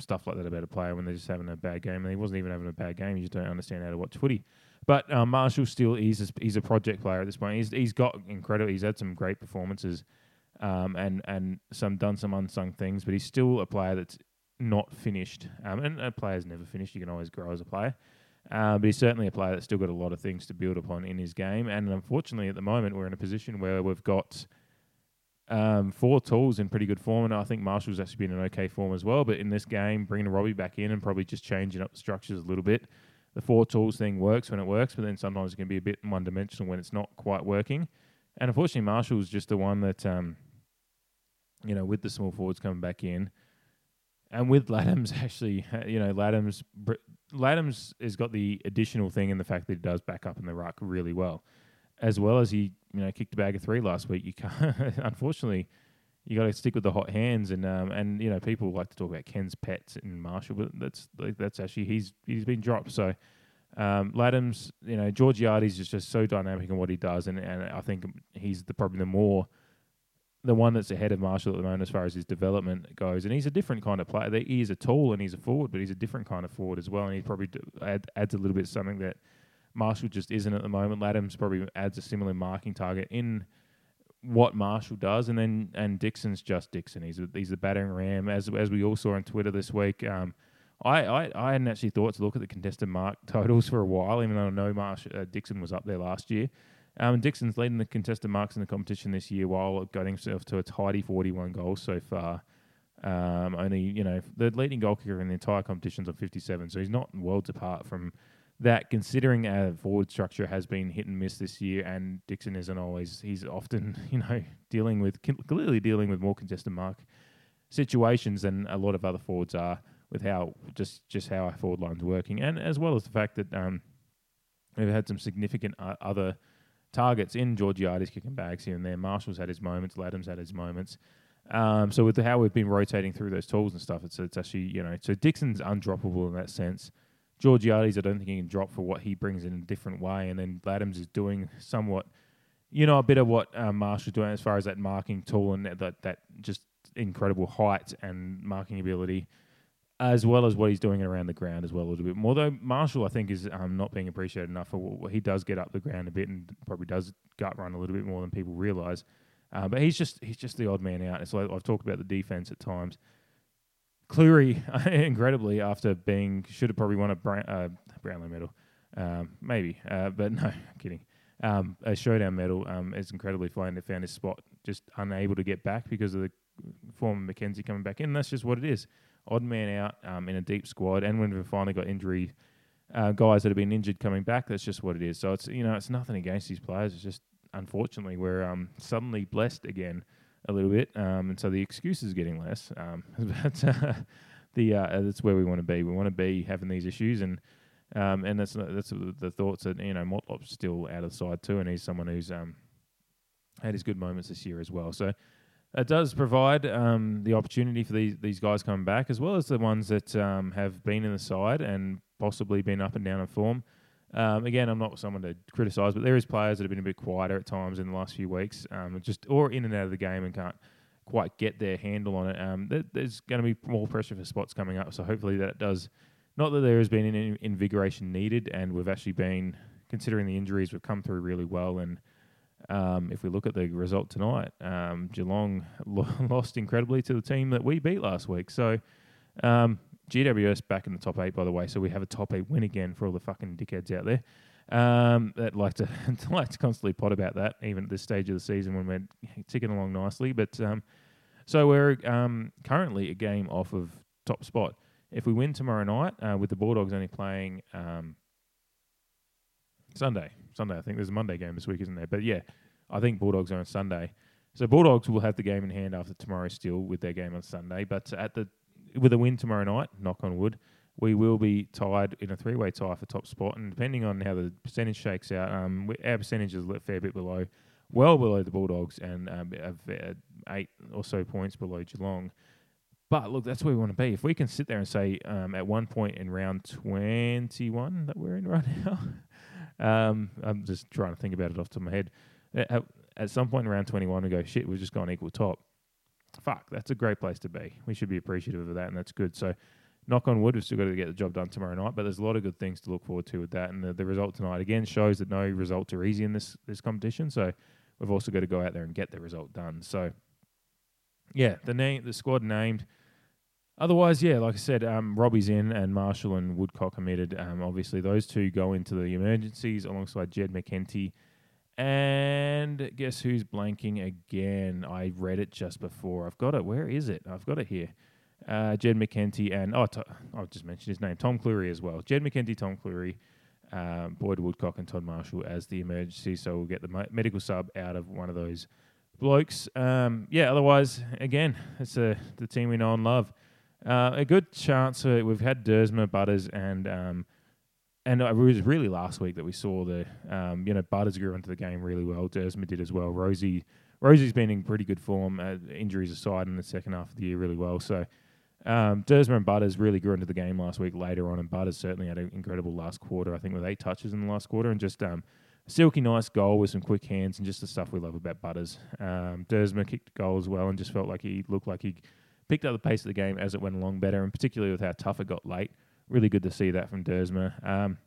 stuff like that about a player when they're just having a bad game. And he wasn't even having a bad game. You just don't understand how to watch footy. But um, Marshall still he's a, he's a project player at this point. He's he's got incredible. He's had some great performances, um, and and some done some unsung things. But he's still a player that's not finished. Um, and a player's never finished. You can always grow as a player. Uh, but he's certainly a player that's still got a lot of things to build upon in his game. And unfortunately, at the moment, we're in a position where we've got um, four tools in pretty good form. And I think Marshall's actually been in okay form as well. But in this game, bringing Robbie back in and probably just changing up the structures a little bit. The four tools thing works when it works, but then sometimes it can be a bit one dimensional when it's not quite working. And unfortunately, Marshall's just the one that, um, you know, with the small forwards coming back in, and with Ladhams <laughs> actually, you know, Ladhams Ladhams has got the additional thing in the fact that he does back up in the ruck really well, as well as he, you know, kicked a bag of three last week. You can't, <laughs> unfortunately, you got to stick with the hot hands, and um, and you know, people like to talk about Ken's pets and Marshall, but that's that's actually he's he's been dropped. So, um, Ladhams, you know, Georgiades is just so dynamic in what he does, and and I think he's the probably the more the one that's ahead of Marshall at the moment as far as his development goes. And he's a different kind of player. He is a tall and he's a forward, but he's a different kind of forward as well. And he probably add, adds a little bit something that Marshall just isn't at the moment. Ladhams probably adds a similar marking target in what Marshall does, and then and Dixon's just Dixon. He's a, he's the battering ram, as as we all saw on Twitter this week. Um, I, I, I hadn't actually thought to look at the contested mark totals for a while, even though I know Marsh, uh, Dixon was up there last year. Um, Dixon's leading the contested marks in the competition this year while getting himself to a tidy 41 goals so far. Um, only, you know, the leading goal kicker in the entire competition's on 57, so he's not worlds apart from that, considering our forward structure has been hit and miss this year, and Dixon isn't always, he's often, <laughs> you know, dealing with, clearly dealing with more contested mark situations than a lot of other forwards are with how, just, just how our forward line's working, and as well as the fact that um, we've had some significant uh, other targets in Georgiades kicking bags here and there. Marshall's had his moments, Ladham's had his moments. Um, so with the, how we've been rotating through those tools and stuff, it's it's actually you know so Dixon's undroppable in that sense. Georgiades, I don't think he can drop for what he brings in a different way, and then Ladhams is doing somewhat, you know, a bit of what um, Marshall's doing as far as that marking tool and that that just incredible height and marking ability as well as what he's doing around the ground as well a little bit more. Though Marshall, I think, is um, not being appreciated enough for what he does get up the ground a bit and probably does gut run a little bit more than people realise. Uh, but he's just he's just the odd man out. It's like I've talked about the defence at times. Clurey, <laughs> incredibly, after being should have probably won a Brown, uh, Brownlow medal, um, maybe, uh, but <laughs> no, kidding. Um, a showdown medal um, is incredibly fine. They found his spot, just unable to get back because of the former McKenzie coming back in. That's just what it is odd man out um, in a deep squad, and when we've finally got injury uh, guys that have been injured coming back, that's just what it is. So it's you know it's nothing against these players. It's just unfortunately we're um, suddenly blessed again a little bit, um, and so the excuse is getting less. Um, <laughs> but uh, the uh, that's where we want to be. We want to be having these issues, and um, and that's that's the thoughts that you know Motlop's still out of side too, and he's someone who's um, had his good moments this year as well. So it does provide um, the opportunity for these these guys coming back, as well as the ones that um, have been in the side and possibly been up and down in form. Um, again, I'm not someone to criticise, but there is players that have been a bit quieter at times in the last few weeks, um, just or in and out of the game and can't quite get their handle on it. Um, there's going to be more pressure for spots coming up, so hopefully that does. Not that there has been any invigoration needed, and we've actually been considering the injuries, we've come through really well and um, if we look at the result tonight, um, Geelong <laughs> lo- lost incredibly to the team that we beat last week. So um, GWS back in the top eight, by the way. So we have a top eight win again for all the fucking dickheads out there um, that like <laughs> to like to constantly pot about that, even at this stage of the season when we're ticking along nicely. But um, so we're um, currently a game off of top spot. if we win tomorrow night, uh, with the Bulldogs only playing um, Sunday, Sunday, I think there's a Monday game this week, isn't there? But yeah, I think Bulldogs are on Sunday. So Bulldogs will have the game in hand after tomorrow still with their game on Sunday. But at the with a win tomorrow night, knock on wood, we will be tied in a three-way tie for top spot. And depending on how the percentage shakes out, um, we, our percentage is a fair bit below, well below the Bulldogs, and um, eight or so points below Geelong. But look, that's where we want to be. If we can sit there and say um, at one point in round 21 that we're in <laughs> right now, um, I'm just trying to think about it off the top of my head. At, at some point in round 21, we go, shit, we've just gone equal top. Fuck, that's a great place to be. We should be appreciative of that, and that's good. So, knock on wood, we've still got to get the job done tomorrow night, but there's a lot of good things to look forward to with that. And the, the result tonight, again, shows that no results are easy in this, this competition. So, we've also got to go out there and get the result done. So, yeah, the name, the squad named Otherwise, yeah, like I said, um, Robbie's in and Marshall and Woodcock committed. Um, obviously, those two go into the emergencies alongside Jed McEntee. And guess who's blanking again? I read it just before. I've got it. Where is it? I've got it here. Uh, Jed McEntee and oh, to, I'll just mention his name, Tom Clurey as well. Jed McEntee, Tom Clurey, um, Boyd Woodcock, and Todd Marshall as the emergency. So we'll get the medical sub out of one of those blokes. Um, yeah. Otherwise, again, it's a, the team we know and love. Uh, a good chance. Uh, we've had Duursma, Butters, and um, and it was really last week that we saw the um, you know Butters grew into the game really well. Duursma did as well. Rosie Rosie's been in pretty good form, uh, injuries aside, in the second half of the year really well. So um, Duursma and Butters really grew into the game last week. Later on, and Butters certainly had an incredible last quarter. I think with eight touches in the last quarter, and just um, silky nice goal with some quick hands and just the stuff we love about Butters. Um, Duursma kicked a goal as well and just felt like he looked like he picked up the pace of the game as it went along better, and particularly with how tough it got late. Really good to see that from Duursma. Um,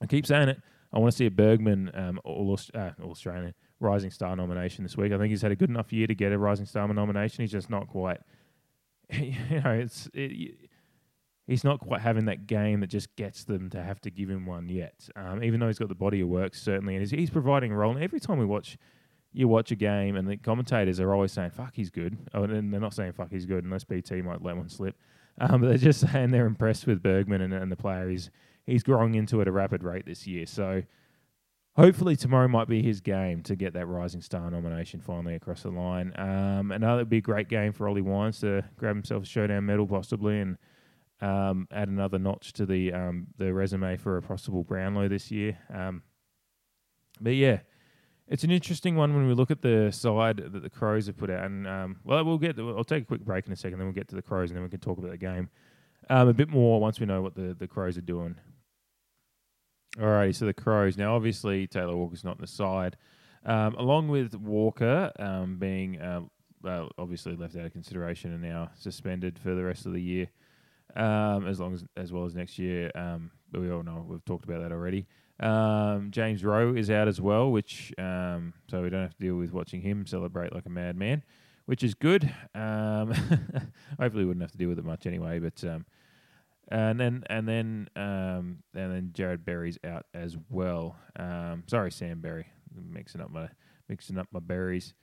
I keep saying it. I want to see a Bergman um, All, uh, Australian Rising Star nomination this week. I think he's had a good enough year to get a Rising Star nomination. He's just not quite. <laughs> You know, it's it, he's not quite having that game that just gets them to have to give him one yet. Um, even though he's got the body of work, certainly, and he's, he's providing a role. And every time we watch you watch a game and the commentators are always saying "fuck, he's good," oh, and they're not saying "fuck, he's good" unless BT might let one slip. Um, but they're just saying they're impressed with Bergman and, and the player. He's he's growing into at a rapid rate this year. So hopefully tomorrow might be his game to get that Rising Star nomination finally across the line. Um, another would be a great game for Ollie Wines to grab himself a showdown medal possibly and um, add another notch to the um, the resume for a possible Brownlow this year. Um, but yeah, it's an interesting one when we look at the side that the Crows have put out. And um, well, we'll get. I'll take a quick break in a second, then we'll get to the Crows, and then we can talk about the game um, a bit more once we know what the the Crows are doing. Alrighty, so the Crows now. Obviously, Taylor Walker's not in the side, um, along with Walker um, being uh, uh, obviously left out of consideration and now suspended for the rest of the year, um, as long as as well as next year. But we all know we've talked about that already. Um, James Rowe is out as well, which um, so we don't have to deal with watching him celebrate like a madman, which is good. Um, <laughs> hopefully, we wouldn't have to deal with it much anyway. But um, and then and then um, and then Jarrod Berry's out as well. Um, sorry, Sam Berry, mixing up my mixing up my berries.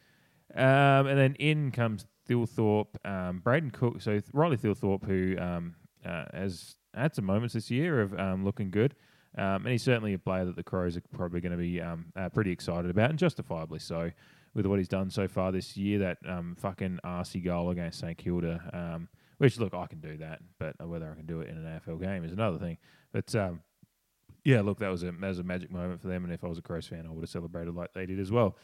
And then in comes Thilthorpe, Brayden Cook. So Riley Thilthorpe, who uh, has had some moments this year of looking good. Um, and he's certainly a player that the Crows are probably going to be um, uh, pretty excited about, and justifiably so, with what he's done so far this year. That um, fucking arsey goal against St Kilda, um, which look, I can do that, but whether I can do it in an AFL game is another thing. But um, yeah, look, that was a that was a magic moment for them, and if I was a Crows fan, I would have celebrated like they did as well.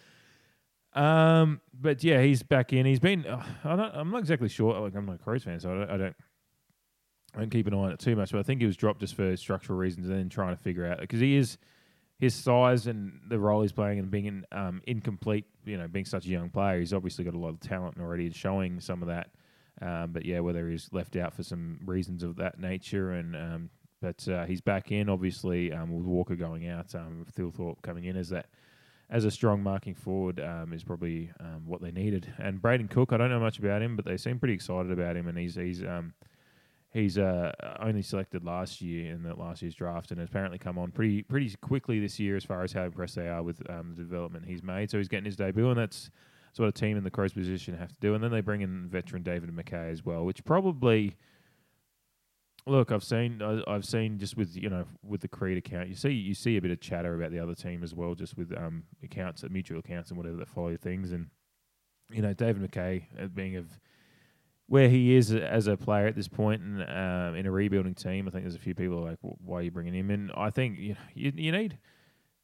Um, but yeah, he's back in. He's been. Uh, I am not exactly sure. Like I'm not a Crows fan, so I don't, I don't I don't keep an eye on it too much, but I think he was dropped just for structural reasons and then trying to figure out because he is his size and the role he's playing and being in, um, incomplete, you know, being such a young player, he's obviously got a lot of talent already and showing some of that. Um, but yeah, whether he's left out for some reasons of that nature, and um, but uh, he's back in obviously um, with Walker going out, um, Thilthorpe coming in as that as a strong marking forward um, is probably um, what they needed. And Brayden Cook, I don't know much about him, but they seem pretty excited about him, and he's he's He's uh, only selected last year in the last year's draft, and has apparently come on pretty pretty quickly this year as far as how impressed they are with um, the development he's made. So he's getting his debut, and that's, that's what a team in the Crows position have to do. And then they bring in veteran David Mackay as well, which probably Look, I've seen I- I've seen just with you know with the Creed account, you see you see a bit of chatter about the other team as well, just with um accounts, mutual accounts, and whatever that follow things, and you know David Mackay uh, being of where he is as a player at this point and um, in a rebuilding team. I think there's a few people like, why are you bringing him in? I think you, you, you need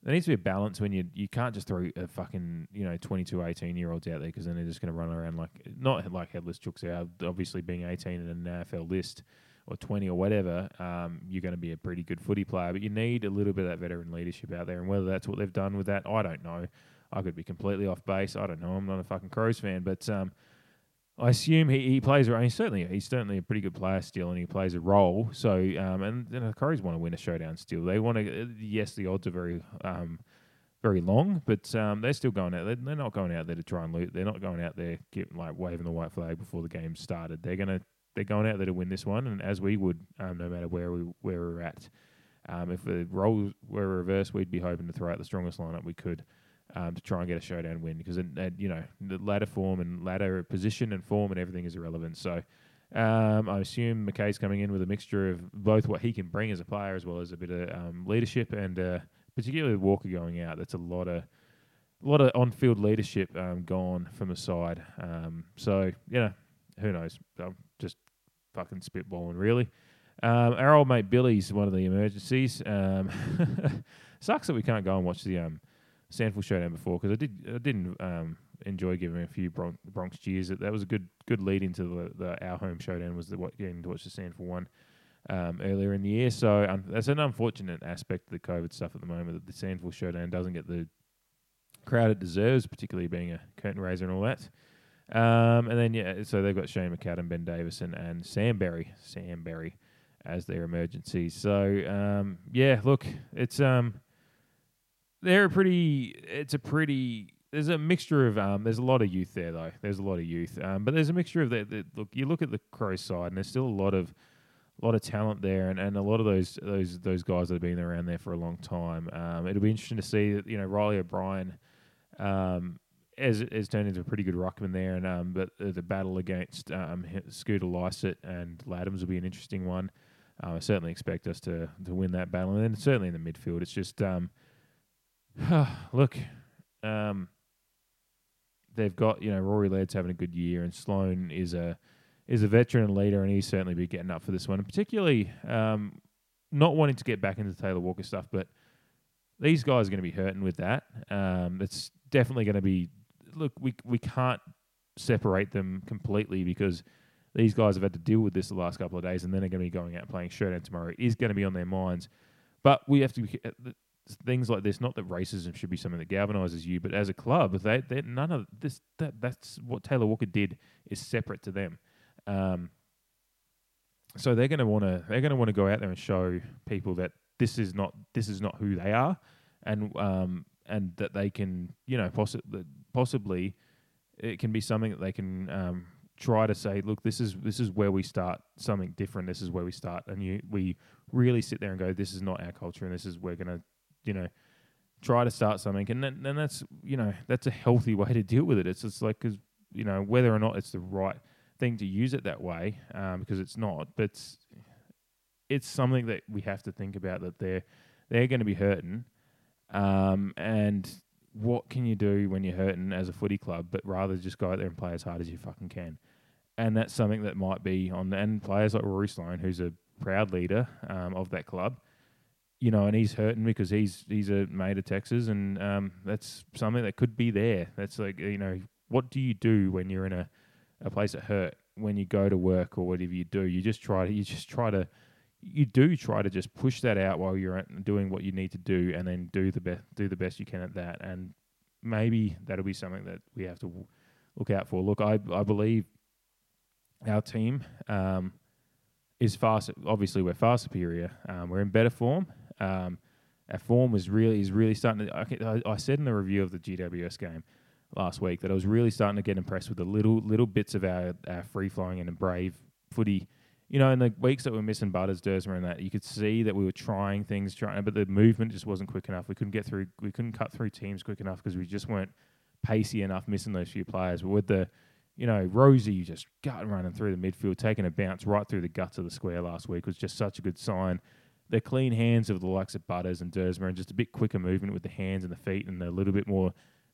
there needs to be a balance when you you can't just throw a fucking you know 22, 18 year olds out there because then they're just going to run around like not like headless chooks out. Obviously, being 18 in an AFL list or 20 or whatever, um, you're going to be a pretty good footy player. But you need a little bit of that veteran leadership out there, and whether that's what they've done with that, I don't know. I could be completely off base. I don't know. I'm not a fucking Crows fan, but um, I assume he, he plays a he's certainly he's certainly a pretty good player still, and he plays a role. So um, and the Crows want to win a showdown still. They want to. Yes, the odds are very um, very long, but um, they're still going out. They're, they're not going out there to try and loot. They're not going out there getting like waving the white flag before the game started. They're gonna they're going out there to win this one, and as we would, um, no matter where we where we're at. Um, if the roles were reversed, we'd be hoping to throw out the strongest lineup we could um, to try and get a showdown win because it, you know the ladder form and ladder position and form and everything is irrelevant. So um, I assume Mackay's coming in with a mixture of both what he can bring as a player as well as a bit of um, leadership and uh, particularly Walker going out. That's a lot of a lot of on-field leadership um, gone from the side. Um, so you know who knows? I'm just fucking spitballing really. Um, our old mate Billy's one of the emergencies. Um, <laughs> sucks that we can't go and watch the um, SANFL showdown before because I did I didn't um, enjoy giving a few Bron- Bronx cheers. That was a good good lead into the, the our home showdown was the what getting to watch the SANFL one um, earlier in the year. So um, that's an unfortunate aspect of the COVID stuff at the moment that the SANFL showdown doesn't get the crowd it deserves, particularly being a curtain raiser and all that. Um, and then yeah, so they've got Shane McAdam, Ben Davison, and Sam Berry, Sam Berry, as their emergencies. So um, yeah, look, it's um they're a pretty. It's a pretty. There's a mixture of. Um, there's a lot of youth there though. There's a lot of youth. Um, but there's a mixture of that. look, you look at the Crows side, and there's still a lot of, a lot of talent there, and, and a lot of those those those guys that have been around there for a long time. Um, it'll be interesting to see that you know Riley O'Brien. Um, has, has turned into a pretty good ruckman there, and um, but the battle against um, Scooter Lycett and Ladhams will be an interesting one. Uh, I certainly expect us to to win that battle, and then certainly in the midfield, it's just um, <sighs> look, um, they've got you know Rory Laird's having a good year, and Sloane is a is a veteran leader, and he's certainly be getting up for this one, and particularly um, not wanting to get back into Taylor Walker stuff, but these guys are going to be hurting with that. Um, it's definitely going to be. Look, we we can't separate them completely because these guys have had to deal with this the last couple of days, and then they're going to be going out and playing showdown tomorrow. It is going to be on their minds, but we have to. Be, things like this. Not that racism should be something that galvanizes you, but as a club, they they none of this. That that's what Taylor Walker did is separate to them. Um, so they're going to want to they're going to want to go out there and show people that this is not this is not who they are, and um, and that they can you know possi- possibly it can be something that they can um, try to say, look, this is this is where we start something different. This is where we start, and you we really sit there and go, this is not our culture, and this is we're going to you know, try to start something, and then, that's you know that's a healthy way to deal with it. It's just like because you know whether or not it's the right thing to use it that way, um, because it's not, but it's, it's something that we have to think about that they're they're going to be hurting, um, and what can you do when you're hurting as a footy club, but rather just go out there and play as hard as you fucking can. And that's something that might be on, the, and players like Rory Sloane, who's a proud leader um, of that club, you know, and he's hurting because he's he's a mate of Tex's, and um, that's something that could be there. That's like you know, what do you do when you're in a, a place that hurt? When you go to work or whatever you do, you just try to you just try to you do try to just push that out while you're doing what you need to do, and then do the best do the best you can at that. And maybe that'll be something that we have to look out for. Look, I I believe our team um, is far. Obviously, we're far superior. Um, we're in better form, um, our form was really is really starting to. I, I, said in the review of the GWS game last week that I was really starting to get impressed with the little little bits of our, our free flowing and brave footy. You know, in the weeks that we were missing Butters, Duursma, and that, you could see that we were trying things, trying, but the movement just wasn't quick enough. We couldn't get through. We couldn't cut through teams quick enough because we just weren't pacey enough, missing those few players. But with the you know, Rosie just gut running through the midfield, taking a bounce right through the guts of the square last week was just such a good sign. The clean hands of the likes of Butters and Duursma and just a bit quicker movement with the hands and the feet and a little bit more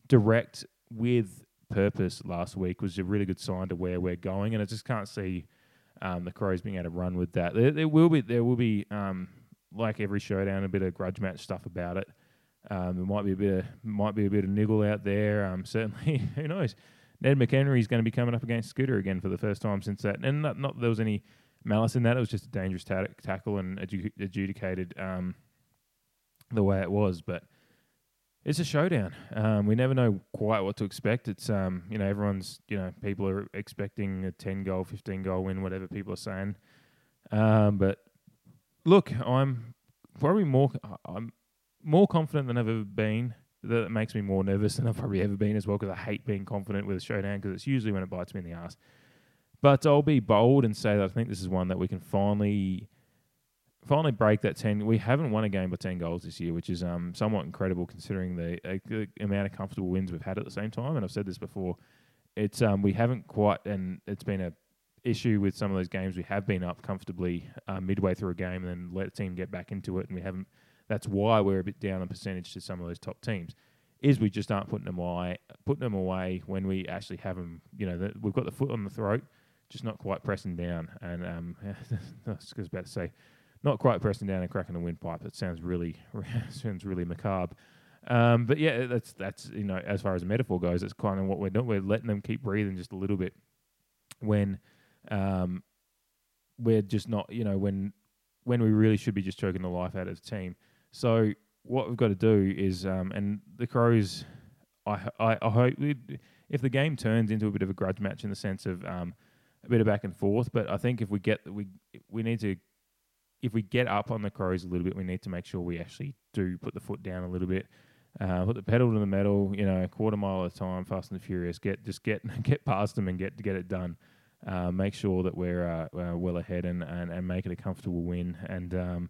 direct with purpose last week was a really good sign to where we're going. And I just can't see um, the Crows being able to run with that. There, there will be, there will be, um, like every showdown, a bit of grudge match stuff about it. Um, there might be a bit of might be a bit of niggle out there. Um, certainly, <laughs> who knows? Ned McHenry is going to be coming up against Scooter again for the first time since that. And not, not there was any malice in that. It was just a dangerous ta- tackle and adju- adjudicated um, the way it was. But it's a showdown. Um, we never know quite what to expect. It's um, you know everyone's you know people are expecting a ten goal, fifteen goal win, whatever people are saying. Um, but look, I'm probably more I'm more confident than I've ever been. That makes me more nervous than I've probably ever been as well because I hate being confident with a showdown because it's usually when it bites me in the ass. But I'll be bold and say that I think this is one that we can finally finally break that 10 we haven't won a game by 10 goals this year which is um, somewhat incredible considering the, uh, the, amount of comfortable wins we've had at the same time. And i've said this before it's um, we haven't quite and it's been a issue with some of those games we have been up comfortably uh, midway through a game and then let a team get back into it. And we haven't that's why we're a bit down on percentage to some of those top teams is we just aren't putting them away putting them away when we actually have them you know the, we've got the foot on the throat just not quite pressing down and um, <laughs> I was about to say not quite pressing down and cracking the windpipe. It sounds really <laughs> sounds really macabre. Um, but yeah, that's that's you know as far as a metaphor goes, it's kind of what we're doing. We're letting them keep breathing just a little bit when um, we're just not you know when when we really should be just choking the life out of the team. So what we've got to do is um, and the Crows, I I, I hope if the game turns into a bit of a grudge match in the sense of um, a bit of back and forth, but I think if we get we we need to if we get up on the Crows a little bit, we need to make sure we actually do put the foot down a little bit, uh, put the pedal to the metal. You know, a quarter mile at a time, fast and furious. Get just get <laughs> get past them and get get it done. Uh, make sure that we're uh, uh, well ahead and, and, and make it a comfortable win. And um,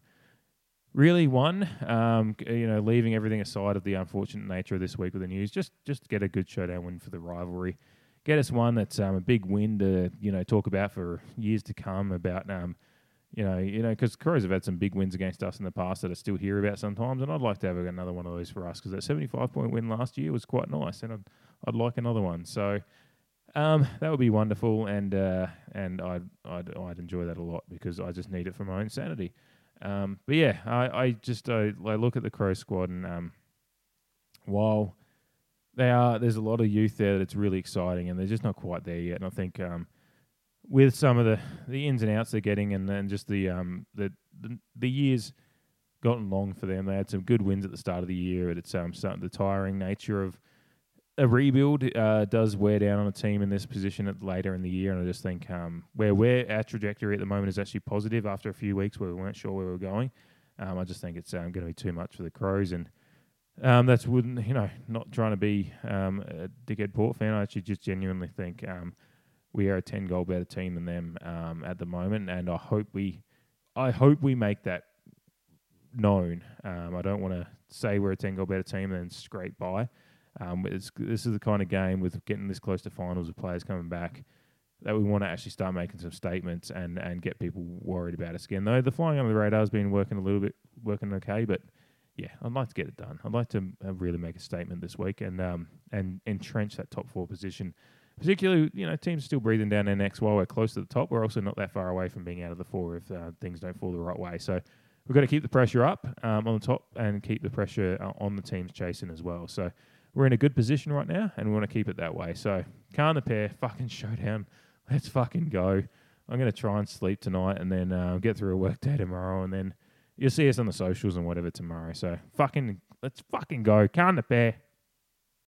really, one, um, you know, leaving everything aside of the unfortunate nature of this week with the news, just just get a good showdown win for the rivalry. Get us one that's um, a big win to you know talk about for years to come about um, you know, you know, because Crows have had some big wins against us in the past that I still hear about sometimes, and I'd like to have another one of those for us because that seventy-five point win last year was quite nice, and I'd I'd like another one. So um, that would be wonderful, and uh, and I'd, I'd I'd enjoy that a lot because I just need it for my own sanity. Um, but yeah, I, I just I, I look at the Crow squad, and um, while they are, there's a lot of youth there that's really exciting, and they're just not quite there yet. And I think um, with some of the, the ins and outs they're getting, and then just the um the, the the years gotten long for them. They had some good wins at the start of the year, but it's um starting the tiring nature of a rebuild uh, does wear down on a team in this position at later in the year, and I just think um, where we're our trajectory at the moment is actually positive after a few weeks where we weren't sure where we were going. Um, I just think it's um, going to be too much for the Crows, and um, that's wouldn't you know not trying to be um, a dickhead Port fan. I actually just genuinely think um, we are a ten goal better team than them um, at the moment, and I hope we, I hope we make that known. Um, I don't want to say we're a ten goal better team and then scrape by. Um, this is the kind of game with getting this close to finals with players coming back that we want to actually start making some statements and, and get people worried about us again. Though the flying under the radar has been working a little bit, working okay, but yeah, I'd like to get it done. I'd like to uh, really make a statement this week and um and entrench that top four position particularly, you know, teams still breathing down their necks while we're close to the top. We're also not that far away from being out of the four if uh, things don't fall the right way. So we've got to keep the pressure up um, on the top and keep the pressure uh, on the teams chasing as well. So we're in a good position right now, and we want to keep it that way. So the pair, fucking showdown. Let's fucking go. I'm going to try and sleep tonight and then uh, get through a work day tomorrow, and then you'll see us on the socials and whatever tomorrow. So fucking, let's fucking go. Khan the pair.